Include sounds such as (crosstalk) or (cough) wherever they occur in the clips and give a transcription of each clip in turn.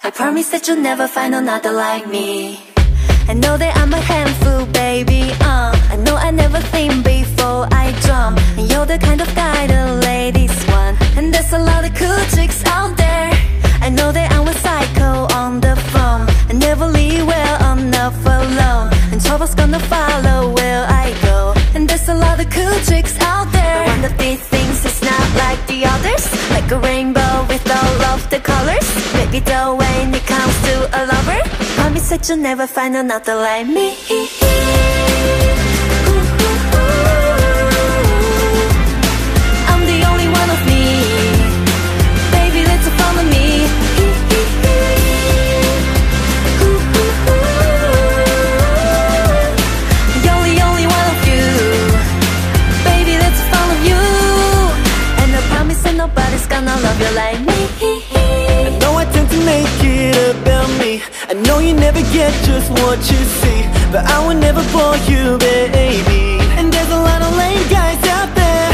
I promise that you'll never find another like me. I know that I'm a handful, baby. Uh, I know I never think before I jump. And you're the kind of guy the ladies want. And there's a lot of cool chicks out there. I know that I'm a psycho on the phone. I never leave well enough alone. And trouble's gonna follow where I go. And there's a lot of cool chicks out there. But one of Baby, though, when it comes to a lover, promise that you'll never find another like me. Get just what you see But I will never bore you, baby. And there's a lot of lame guys out there.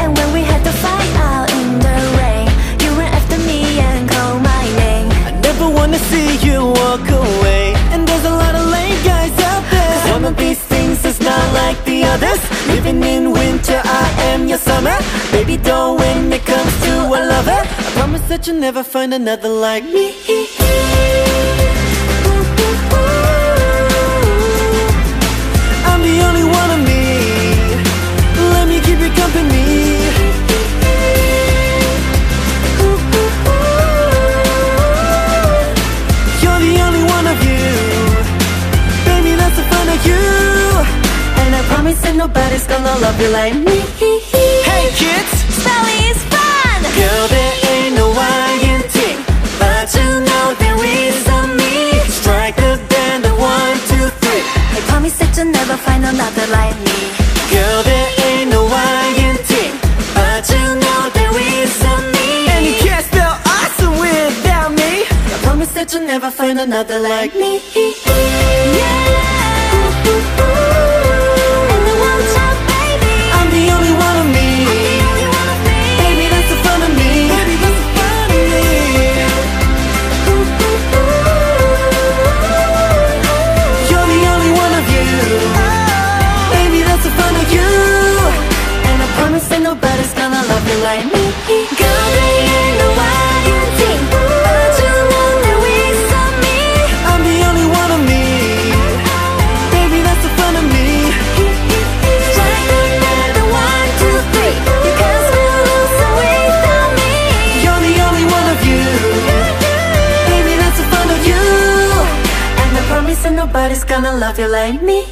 And when we had to fight out in the rain, you ran after me and called my name. I never wanna see you walk away. And there's a lot of lame guys out there. Cause one of these things is not like the others. Living in winter, I am your summer. Baby, don't when it comes to a lover I promise that you'll never find another like me (laughs) promise that nobody's gonna love you like me. Hey kids! Spelling is fun! Girl, there ain't no I in thing But you know there is a me Strike the band of one, two, three I promise that you'll never find another like me. Girl, there ain't no I in thing But you know there is a me And you can't spell awesome without me I promise that you'll never find another like me nobody's gonna love you like me.